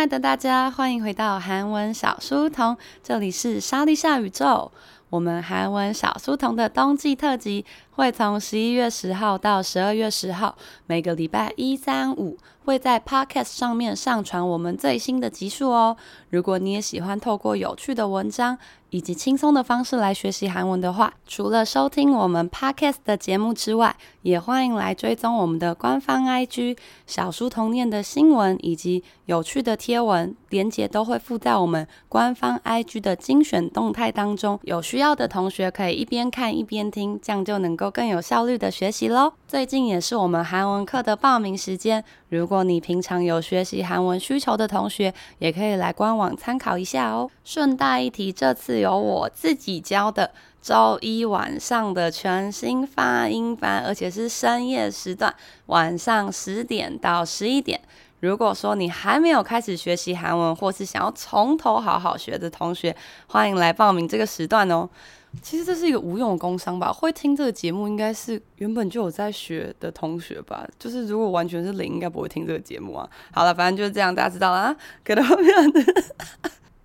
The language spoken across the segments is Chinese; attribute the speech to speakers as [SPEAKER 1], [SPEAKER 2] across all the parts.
[SPEAKER 1] 亲爱的大家，欢迎回到韩文小书童，这里是莎莉夏宇宙。我们韩文小书童的冬季特辑会从十一月十号到十二月十号，每个礼拜一、三、五会在 Podcast 上面上传我们最新的集数哦。如果你也喜欢透过有趣的文章，以及轻松的方式来学习韩文的话，除了收听我们 Podcast 的节目之外，也欢迎来追踪我们的官方 IG 小书童念的新闻以及有趣的贴文，连接都会附在我们官方 IG 的精选动态当中。有需要的同学可以一边看一边听，这样就能够更有效率的学习喽。最近也是我们韩文课的报名时间，如果你平常有学习韩文需求的同学，也可以来官网参考一下哦。顺带一提，这次有我自己教的周一晚上的全新发音班，而且是深夜时段，晚上十点到十一点。如果说你还没有开始学习韩文，或是想要从头好好学的同学，欢迎来报名这个时段哦。其实这是一个无用的工商吧？会听这个节目应该是原本就有在学的同学吧？就是如果完全是零，应该不会听这个节目啊。好了，反正就是这样，大家知道了啊。给到后面的。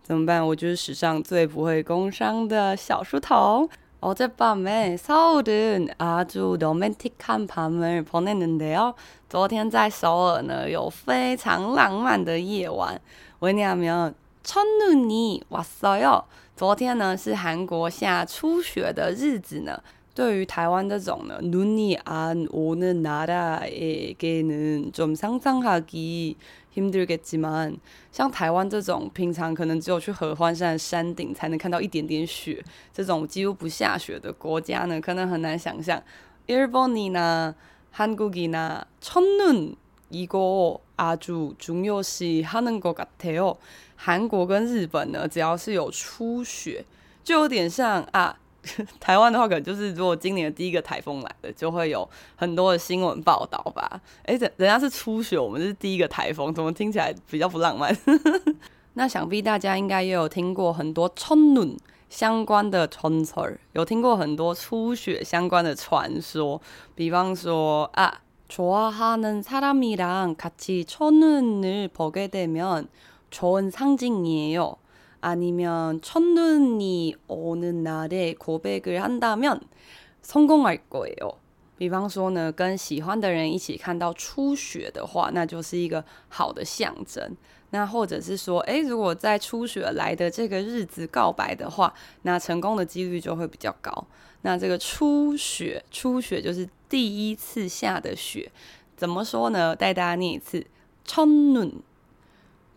[SPEAKER 1] 怎么办？我就是史上最不会工商的小书童。어젯밤에 서울은 아주 로맨틱한 밤을 보냈는데요. 昨天在首尔呢，有非常浪漫的夜晚。왜냐하면 첫눈이 왔어요. 昨天呢是韩国下初雪的日子呢。对于台湾这种呢，눈이안오는나라에게는좀상상하기 힘들겠지만，像台湾这种平常可能只有去合欢山的山顶才能看到一点点雪，这种几乎不下雪的国家呢，可能很难想象。일본이나한국이나첫눈이거아주중요시하는것같아요。 韩国跟日本呢，只要是有初雪，就有点像啊。台湾的话，可能就是如果今年的第一个台风来了，就会有很多的新闻报道吧。诶，人人家是初雪，我们是第一个台风，怎么听起来比较不浪漫？那想必大家应该也有听过很多첫눈相关的传说，有听过很多初雪相关的传说，比方说啊，좋아하는사람이랑같이첫눈을보게되면 좋은상징이에요。 아니면첫눈이오는날에고백을한다면성공할거예요。比方说呢，跟喜欢的人一起看到初雪的话，那就是一个好的象征。那或者是说，诶，如果在初雪来的这个日子告白的话，那成功的几率就会比较高。那这个初雪，初雪就是第一次下的雪，怎么说呢？带大家念一次：첫눈，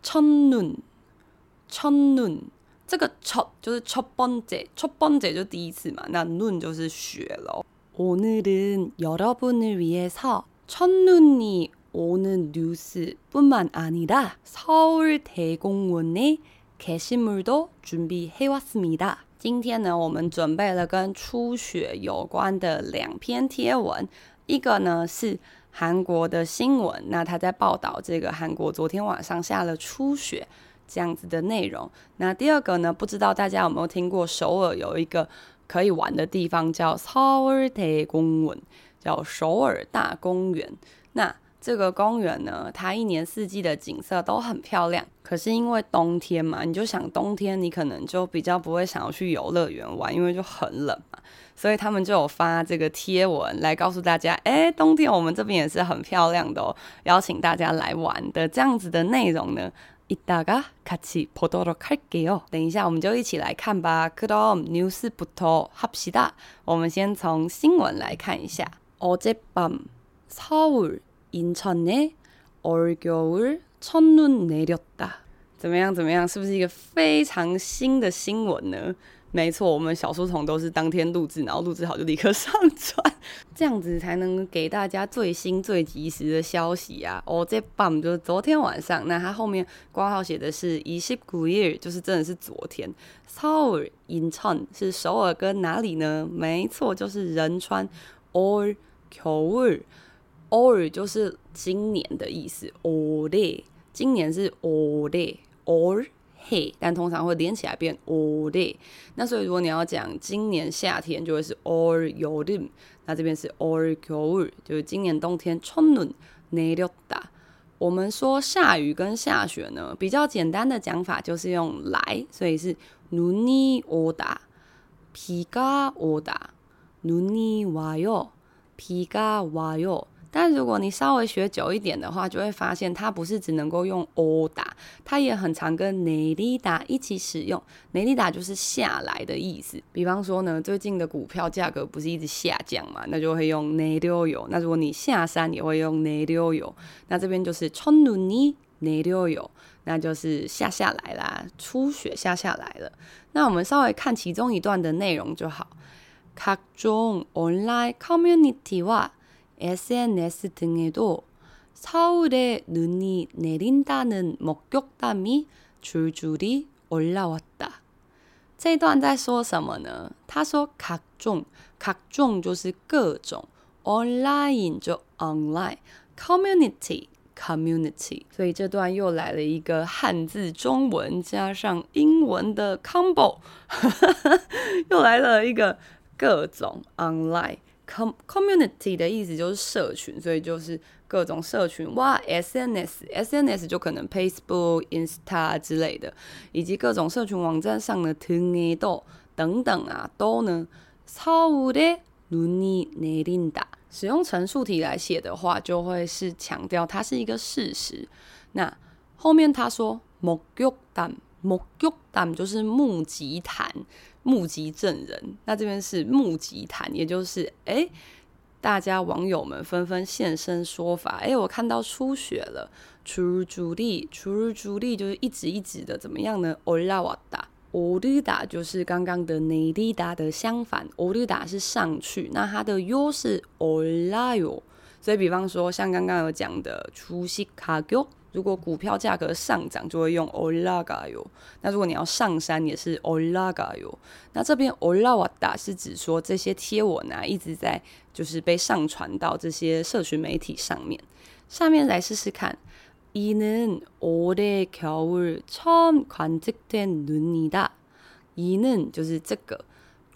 [SPEAKER 1] 첫눈。첫눈这个첫就是첫번째첫 번째就第一次嘛，那눈就是雪喽。오늘은여러분을위해서첫눈이오는뉴스뿐만아니라서울대공원의게시물도준비해왔습니다。今天呢，我们准备了跟初雪有关的两篇贴文，一个呢是 韩国的新闻，那他在报道这个韩国昨天晚上下了初雪这样子的内容。那第二个呢？不知道大家有没有听过，首尔有一个可以玩的地方叫 Tower 大公文，叫首尔大公园。那这个公园呢，它一年四季的景色都很漂亮。可是因为冬天嘛，你就想冬天你可能就比较不会想要去游乐园玩，因为就很冷嘛。所以他们就有发这个贴文来告诉大家，哎，冬天我们这边也是很漂亮的哦，邀请大家来玩的这样子的内容呢。이따가같이보도록할게요。等一下，我们就一起来看吧。그럼뉴스부터합시다。我们先从新闻来看一下。어젯밤서울 인천에올겨울첫눈내렸다。怎么样？怎么样？是不是一个非常新的新闻呢？没错，我们小书童都是当天录制，然后录制好就立刻上传，这样子才能给大家最新最及时的消息啊！哦，这棒就是昨天晚上，那它后面括号写的是29일，就是真的是昨天。서울인천是首尔跟哪里呢？没错，就是仁川。올겨 o r 就是今年的意思 all day 今年是 all day all hey 但通常会连起来变 all day 那所以如果你要讲今年夏天就会是 all yodim 那这边是 all your 就是今年冬天春暖你都打我们说下雨跟下雪呢比较简单的讲法就是用来所以是努力我打皮嘎我打努力哇哟皮嘎哇哟但如果你稍微学久一点的话，就会发现它不是只能够用오다，它也很常跟내리다一起使用。내리다就是下来的意思。比方说呢，最近的股票价格不是一直下降嘛，那就会用내려요。那如果你下山也会用내려요。那这边就是첫눈이내려요，那就是下下来啦，初雪下下来了。那我们稍微看其中一段的内容就好。각종온라인커뮤니티와 SNS 등에도 서울에 눈이 내린다는 목격담이 줄줄이 올라왔다. 这一段在说什么呢？他说각종，각종就是各种，online 就 online，community community，所以这段又来了一个汉字中文加上英文的 combo，又来了一个各种 online。 Com community 的意思就是社群，所以就是各种社群哇，SNS，SNS 就可能 Facebook、Insta 之类的，以及各种社群网站上的등에도等等啊，都呢，서울에눈이내린다。使用陈述题来写的话，就会是强调它是一个事实。那后面他说목격담，목격담就是目击谈。 目击证人那这边是目击谈也就是诶大家网友们纷纷现身说法诶我看到出血了出入主力出入主力就是一直一直的怎么样呢？欧拉瓦达欧迪达就是刚刚的内迪达的相反欧迪达是上去那它的 u 是欧拉哟所以比方说像刚刚有讲的주식가격。如果股票价格上涨，就会用올라가요。那如果你要上山，也是올라가요。那这边올라왔다是指说这些贴文啊，一直在就是被上传到这些社群媒体上面。下面来试试看，이는올해겨울처음관측된눈이다。이는就是这个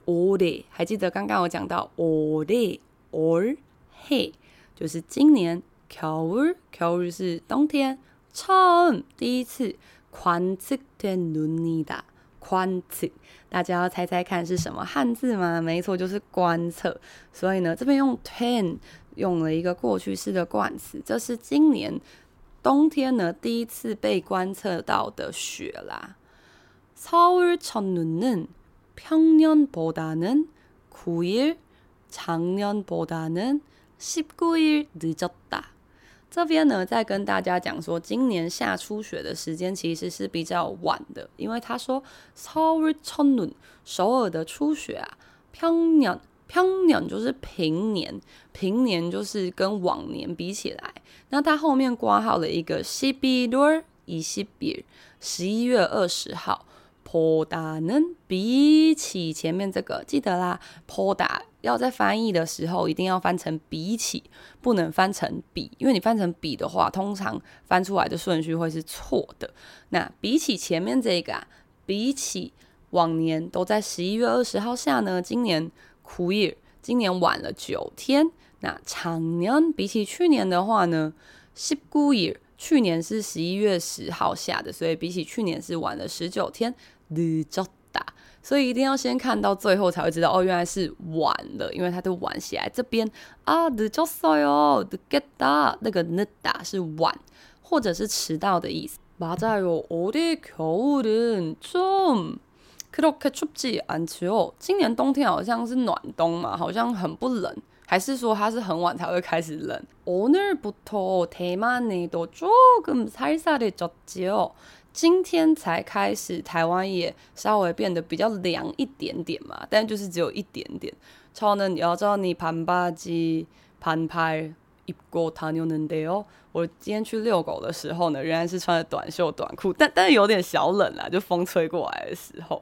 [SPEAKER 1] 올해，还记得刚刚我讲到올해 올해 就是今年。겨울，겨울是冬天。처음，第一次。관측된눈이다。관측，大家要猜猜看是什么汉字吗？没错，就是观测。所以呢，这边用된用了一个过去式的冠词，这是今年冬天呢第一次被观测到的雪啦。서울첫눈은평년보다는구 일， 작년보다는 십구 일 늦었다。这边呢，在跟大家讲说，今年下初雪的时间其实是比较晚的，因为他说서울첫눈首尔的初雪啊，평년평년就是平年，平年就是跟往年比起来，那他后面括号了一个십일월이십 일，十一月二十号。 보다는比起前面这个，记得啦。보다要在翻译的时候，一定要翻成比起，不能翻成比，因为你翻成比的话，通常翻出来的顺序会是错的。那比起前面这个啊，比起往年都在十一月二十号下呢，今年苦日，今年晚了九天。那작년比起去年的话呢，십구 일，去年是十一月十号下的，所以比起去年是晚了十九天。 늦었다，所以一定要先看到最后才会知道哦，原来是晚了，因为它的晚写在这边啊，늦었어요늦겠다，那个늦다是晚或者是迟到的意思。맞아요올해겨울은좀그렇게춥지않지요。今年冬天好像是暖冬嘛，好像很不冷，还是说它是很晚才会开始冷？오늘부터대만에도조금살살해졌지요。 今天才开始，台湾也稍微变得比较凉一点点嘛，但就是只有一点点。超能，要知道你盘巴基盘拍一锅糖牛能得哦。我今天去遛狗的时候呢，仍然是穿着短袖短裤，但但是有点小冷啦，就风吹过来的时候。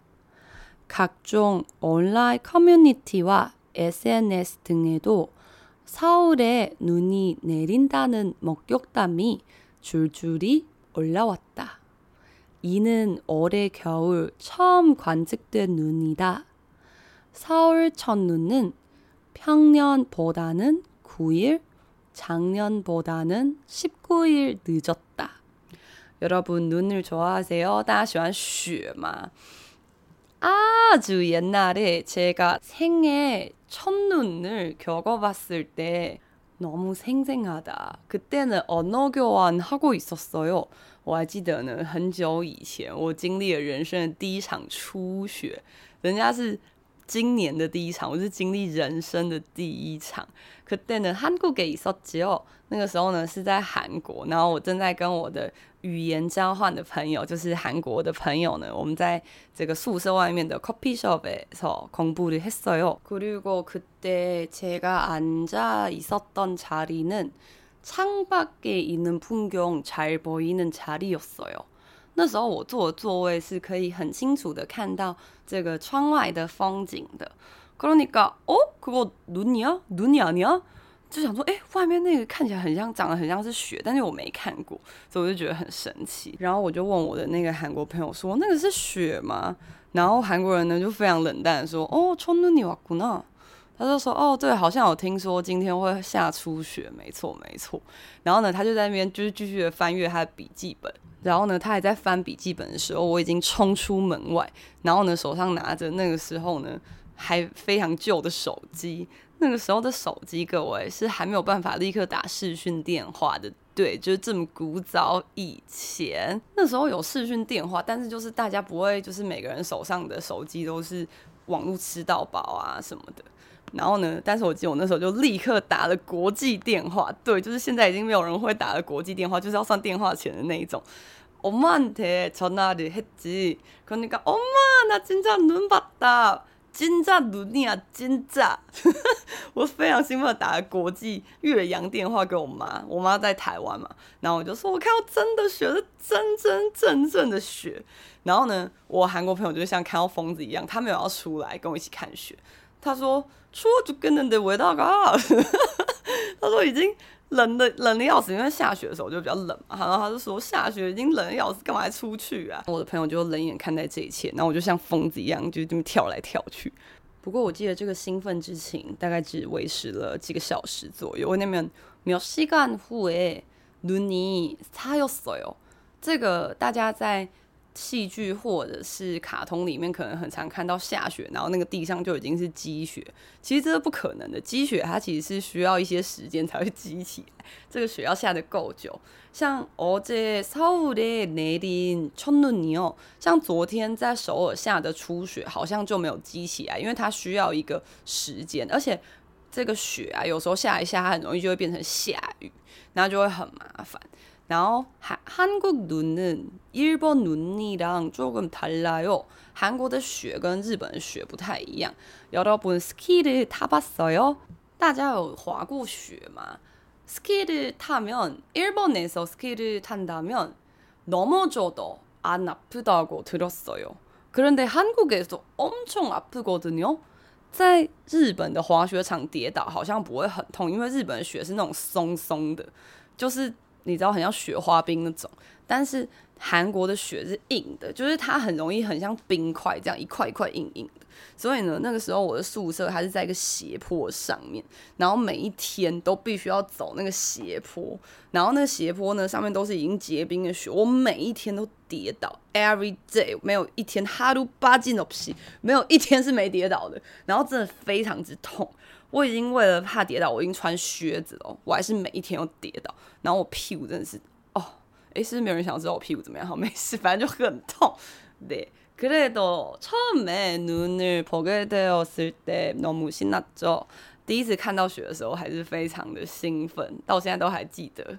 [SPEAKER 1] 각종 온라인 커뮤니티와 SNS 등에도 서울에 눈이 내린다는 목격담이 줄줄이 올라왔다. 이는 올해 겨울 처음 관측된 눈이다. 서울 첫눈은 평년보다는 9일, 작년보다는 19일 늦었다. 여러분 눈을 좋아하세요? 大家喜欢雪吗? 아주 옛날에 제가 생애 첫눈을 겪어봤을 때 너무 생생하다. 그때는 언어 교환 하고 있었어요. 我还记得呢，很久以前我经历了人生的第一场初雪，人家是。今年的第一场，我是经历人生的第一场。可对呢，韩国给说只有那个时候呢是在韩国，然后我正在跟我的 语言交换的朋友，就是韩国的朋友呢，我们在这个宿舍外面的 coffee shop에서 공부를 했어요。 그리고 그때 제가 앉아 있었던 자리는 창밖에 있는 풍경 잘 보이는 자리였어요。 那时候我坐的座位是可以很清楚的看到这个窗外的风景的。그러니까어그거눈이야눈이아니야 就想说，哎，外面那个看起来很像，长得很像是雪，但是我没看过，所以我就觉得很神奇。然后我就问我的那个韩国朋友说，那个是雪吗？然后韩国人呢就非常冷淡的说，哦，첫눈이왔구나。他就说，哦，对，好像有听说今天会下初雪，没错，没错。然后呢，他就在那边就是继续的翻阅他的笔记本。然后呢，他还在翻笔记本的时候，我已经冲出门外。然后呢，手上拿着那个时候呢还非常旧的手机。 那个时候的手机，各位是还没有办法立刻打视讯电话的。对，就是这么古早以前。那时候有视讯电话，但是就是大家不会，就是每个人手上的手机都是网络吃到饱啊什么的。然后呢，但是我记得我那时候就立刻打了国际电话，对，就是现在已经没有人会打了国际电话，就是要算电话钱的那一种。엄마한테전화를했지그러니까엄마나진짜눈봤다 진짜눈이야진짜 我非常兴奋的打了国际越洋电话给我妈，我妈在台湾嘛，然后我就说我看到真的雪，是真真正正的雪。然后呢，我韩国朋友就像看到疯子一样，他没有要出来跟我一起看雪。他说：“出就跟着的味道啊！”他说：“已经 冷的冷的要死，因为下雪的时候就比较冷嘛。”然后他就说：“下雪已经冷的要死，干嘛还出去啊？”我的朋友就冷眼看待这一切，然后我就像疯子一样，就这么跳来跳去。不过我记得这个兴奋之情大概只维持了几个小时左右。那边몇시간후에눈이쌓였어요。这个大家在。 戏剧或者是卡通里面可能很常看到下雪，然后那个地上就已经是积雪。其实这是不可能的，积雪它其实是需要一些时间才会积起来。这个雪要下得够久。像어제서울에내린첫눈이요，像昨天在首尔下的初雪，好像就没有积起来，因为它需要一个时间。而且这个雪啊，有时候下一下，它很容易就会变成下雨，然后就会很麻烦。 然后韩韩国눈은일본눈이랑조금달라요。韩国的雪跟日本的雪不太一样。여러분스키를타봤어요？大家有滑过雪吗？스키를타면일본에서스키를탄다면넘어져도안아프다고들었어요그런데한국에서엄청아프거든요。在日本的滑雪场跌倒好像不会很痛，因为日本的雪是那种松松的，就是。 你知道很像雪花冰那种，但是韩国的雪是硬的，就是它很容易很像冰块这样一块一块硬硬的。所以呢，那个时候我的宿舍还是在一个斜坡上面，然后每一天都必须要走那个斜坡，然后那个斜坡呢上面都是已经结冰的雪，我每一天都跌倒，every day 没有一天哈鲁巴金없이没有一天是没跌倒的，然后真的非常之痛。我已经为了怕跌倒，我已经穿靴子了，我还是每一天都跌倒，然后我屁股真的是哦，诶，是不是没有人想知道我屁股怎么样？好，没事，反正就很痛。对，그래도처음에눈을보게되었을때너무신났죠。第一次看到雪的时候，还是非常的兴奋，到现在都还记得。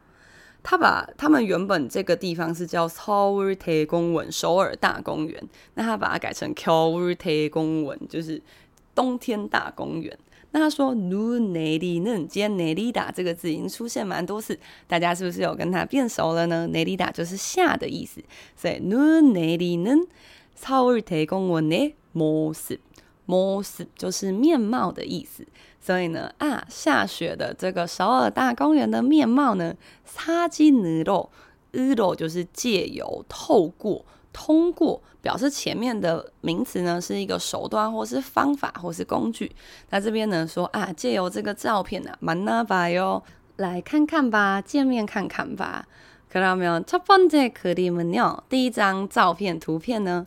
[SPEAKER 1] 他把他们原本这个地方是叫서울대공원首尔大公园，那他把它改成겨울대공원就是冬天大公园。那他说눈내리는今天내리다这个字已经出现蛮多次，大家是不是有跟他变熟了呢？내리다就是下的意思，所以눈내리는서울대공원의모습 모습就是面貌的意思。所以呢，啊，下雪的这个首尔大公园的面貌呢，사진으로，으로就是借由、透过、通过，表示前面的名词呢是一个手段或是方法或是工具。那这边呢说啊，借由这个照片啊，만나봐요，来看看吧，见面看看吧。그러면첫번째그림은요，第一张照片图片呢，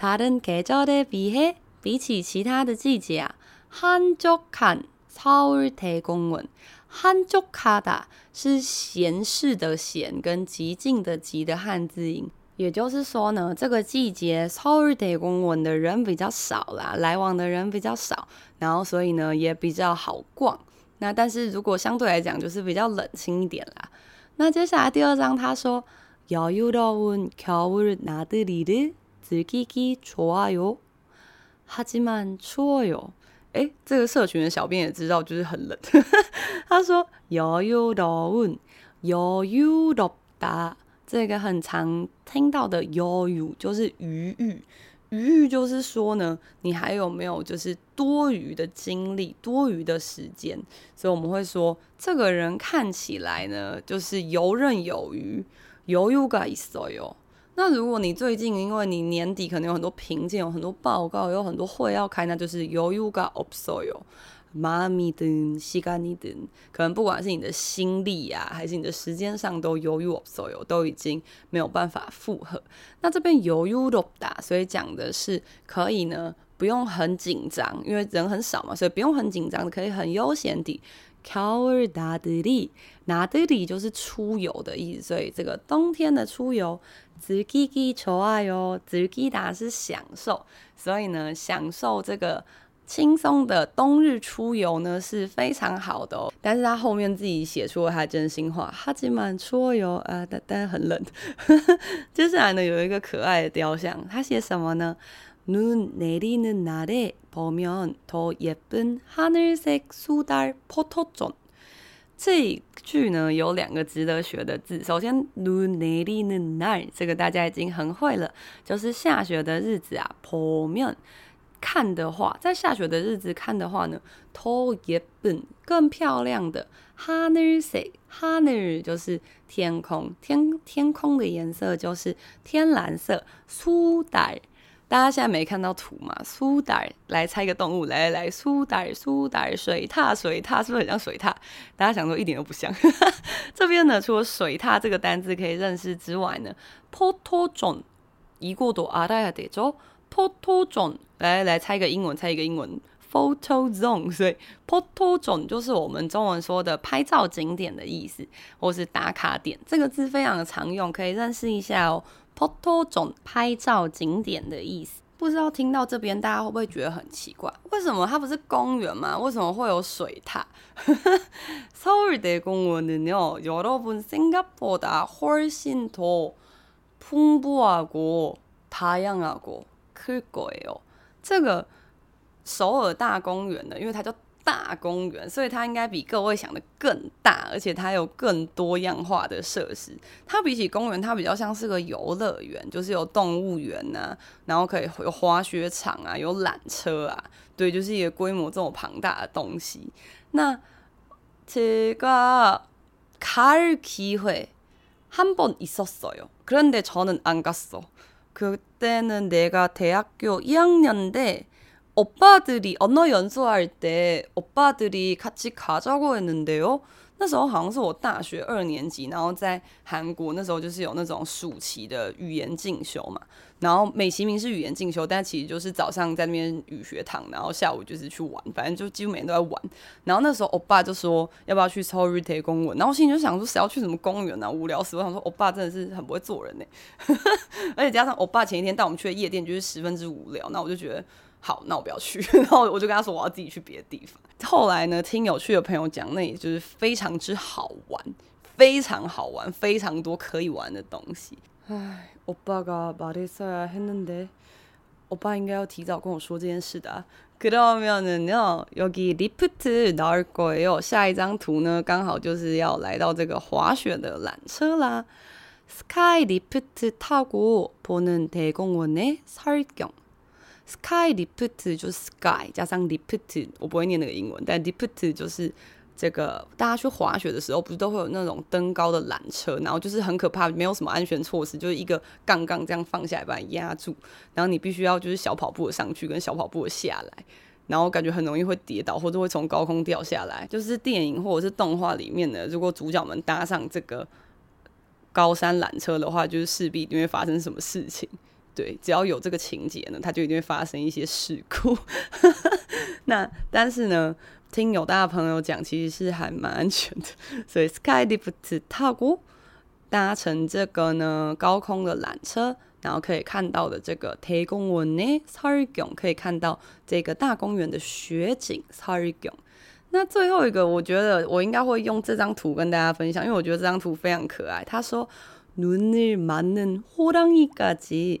[SPEAKER 1] 다른계절에 비해比起其他的季节啊，한적한 서울대공원，한적하다是闲适的闲跟极静的极的汉字音，也就是说呢，这个季节서울대공원的人比较少啦，来往的人比较少，然后所以呢也比较好逛。那但是如果相对来讲就是比较冷清一点啦。那接下来第二章他说여유로운겨울나들이를 즐기기좋아요。 哈基曼戳哟，哎，这个社群的小编也知道，就是很冷。他说여유로운，여유롭다，这个很常听到的여유就是余裕，余裕就是说呢，你还有没有就是多余的精力、多余的时间？所以我们会说，这个人看起来呢，就是游刃有余，여유가있어요。 那如果你最近因为你年底可能有很多评鉴，有很多报告，有很多会要开，那就是 you got obsoyo。妈咪的，西干尼的，可能不管是你的心力啊，还是你的时间上，都由于我所有都已经没有办法负荷。那这边由于罗达，所以讲的是可以呢，不用很紧张，因为人很少嘛，所以不用很紧张，可以很悠闲地 겨울나들이나들이就是出游的意思，所以这个冬天的出游。즐기기좋아요，즐기다是享受，所以呢，享受这个轻松的冬日出游呢是非常好的哦。但是他后面自己写出了他的真心话，하지만出游啊，但但很冷。接下来呢，有一个可爱的雕像，他写什么呢？눈내리는날에 보면더예쁜하늘색수달포토존这一句呢有两个值得学的字。首先，눈내리는 날， 这个大家已经很会了，就是下雪的日子啊。보면看的话，在下雪的日子看的话呢，더예쁜更漂亮的하늘색， 하늘就是天空，天天空的颜色就是天蓝色。수달 大家现在没看到图嘛？苏打来猜一个动物，来来来，苏打苏打水獭水獭是不是很像水獭？大家想说一点都不像。这边呢，除了水獭这个单字可以认识之外呢，photo zone 一过多阿达亚得州 photo zone 来来猜一个英文，猜一个英文 photo zone，所以 photo zone 就是我们中文说的拍照景点的意思，或是打卡点。这个字非常的常用，可以认识一下哦。포토존拍照景点的意思，不知道听到这边大家会不会觉得很奇怪？为什么它不是公园吗？为什么会有水獭？서울대공원은요여러분생각보다훨씬더풍부하고다양하고클거예요。这个首尔大公园呢，因为它叫。 大公园，所以它应该比各位想的更大，而且它有更多样化的设施。它比起公园，它比较像是个游乐园，就是有动物园呐、啊，然后可以有滑雪场啊，有缆车啊，对，就是一个规模这么庞大的东西。那제가갈기회한번있었어요그런데저는안갔어그때는내가대학교1학년때 오빠들이 언어 연수할 때 오빠들이 같이 가자고 했는데요.那时候好像是我大学二年级，然后在韩国那时候就是有那种暑期的语言进修嘛，然后美其名是语言进修，但其实就是早上在那边语学堂，然后下午就是去玩，反正就几乎每天都在玩。然后那时候欧巴就说要不要去抽日铁公文，然后我心里就想说谁要去什么公园啊，无聊死！我想说欧巴真的是很不会做人呢，而且加上欧巴前一天带我们去的夜店就是十分之无聊，那我就觉得。 好，那我不要去。然后我就跟他说，我要自己去别的地方。后来呢，听有趣的朋友讲，那里就是非常之好玩，非常好玩，非常多可以玩的东西。唉，欧巴가말했어야했는데欧巴应该要提早跟我说这件事的啊。그러면은요여기리프트나올거예요。下一张图呢，刚好就是要来到这个滑雪的缆车啦。스카이 리프트 타고 보는 대공원의 설경。 Sky lift 就是 sky 加上 lift，我不会念那个英文，但 lift 就是这个。大家去滑雪的时候，不是都会有那种登高的缆车，然后就是很可怕，没有什么安全措施，就是一个杠杠这样放下来把你压住，然后你必须要就是小跑步的上去，跟小跑步的下来，然后感觉很容易会跌倒，或者会从高空掉下来。就是电影或者是动画里面的，如果主角们搭上这个高山缆车的话，就是势必因为发生什么事情。对，只要有这个情节呢，它就一定会发生一些事故。那但是呢，听有大的朋友讲，其实是还蛮安全的。所以 Skylift 踏过搭乘这个呢高空的缆车，然后可以看到的这个대공원의설경，可以看到这个大公园的雪景설경。那最后一个，我觉得我应该会用这张图跟大家分享，因为我觉得这张图非常可爱。他说。눈을맞는호랑이까지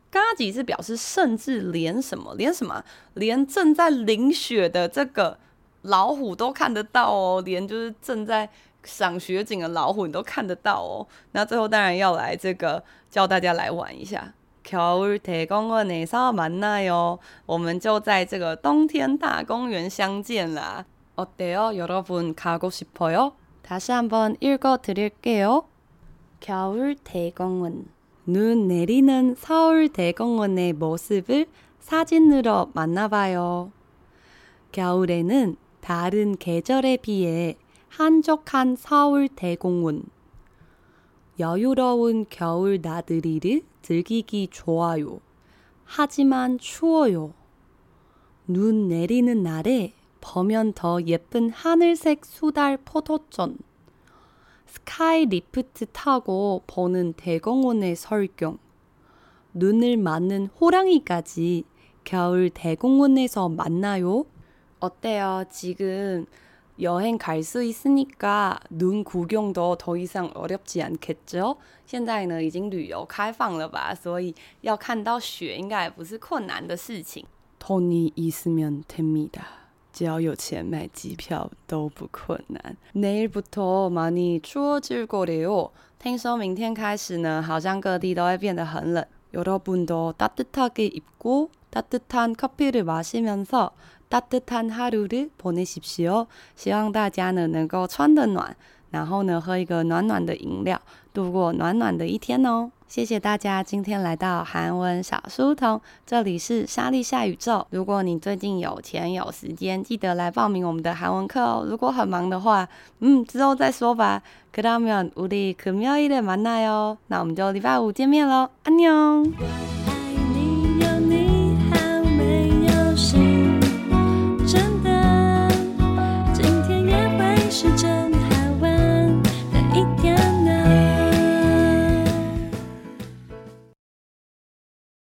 [SPEAKER 1] 嘎吉是表示甚至连什么连什么连正在淋雪的这个老虎都看得到哦，连就是正在赏雪景的老虎你都看得到哦。那最后当然要来这个叫大家来玩一下，겨울대공원에서만나요。我们就在这个冬天大公园相见啦。어때요여러분가고싶어요다시한번읽어드릴게요겨울대공원 눈 내리는 서울대공원의 모습을 사진으로 만나봐요 겨울에는 다른 계절에 비해 한적한 서울대공원 여유로운 겨울 나들이를 즐기기 좋아요 하지만 추워요 눈 내리는 날에 보면 더 예쁜 하늘색 수달포토존 스카이 리프트 타고 보는 대공원의 설경, 눈을 맞는 호랑이까지 겨울 대공원에서 만나요. 어때요? 지금 여행 갈 수 있으니까 눈 구경도 더 이상 어렵지 않겠죠? 现在呢已经旅游开放了吧，所以要看到雪应该也不是困难的事情。 돈이 있으면 됩니다. 只要有钱买机票都不困难。내일부터많이추워질거래요。听说明天开始呢，好像各地都会变得很冷。여러분도따뜻하게입고따뜻한커피를마시면서따뜻한하루를보내십시오。希望大家呢能够穿得暖，然后呢喝一个暖暖的饮料， 度过暖暖的一天哦。谢谢大家今天来到韩文小书童，这里是莎莉夏宇宙。如果你最近有钱有时间，记得来报名我们的韩文课哦。如果很忙的话，嗯，之后再说吧。그러면우리금요일에만나요。那我们就礼拜五见面喽，安妞。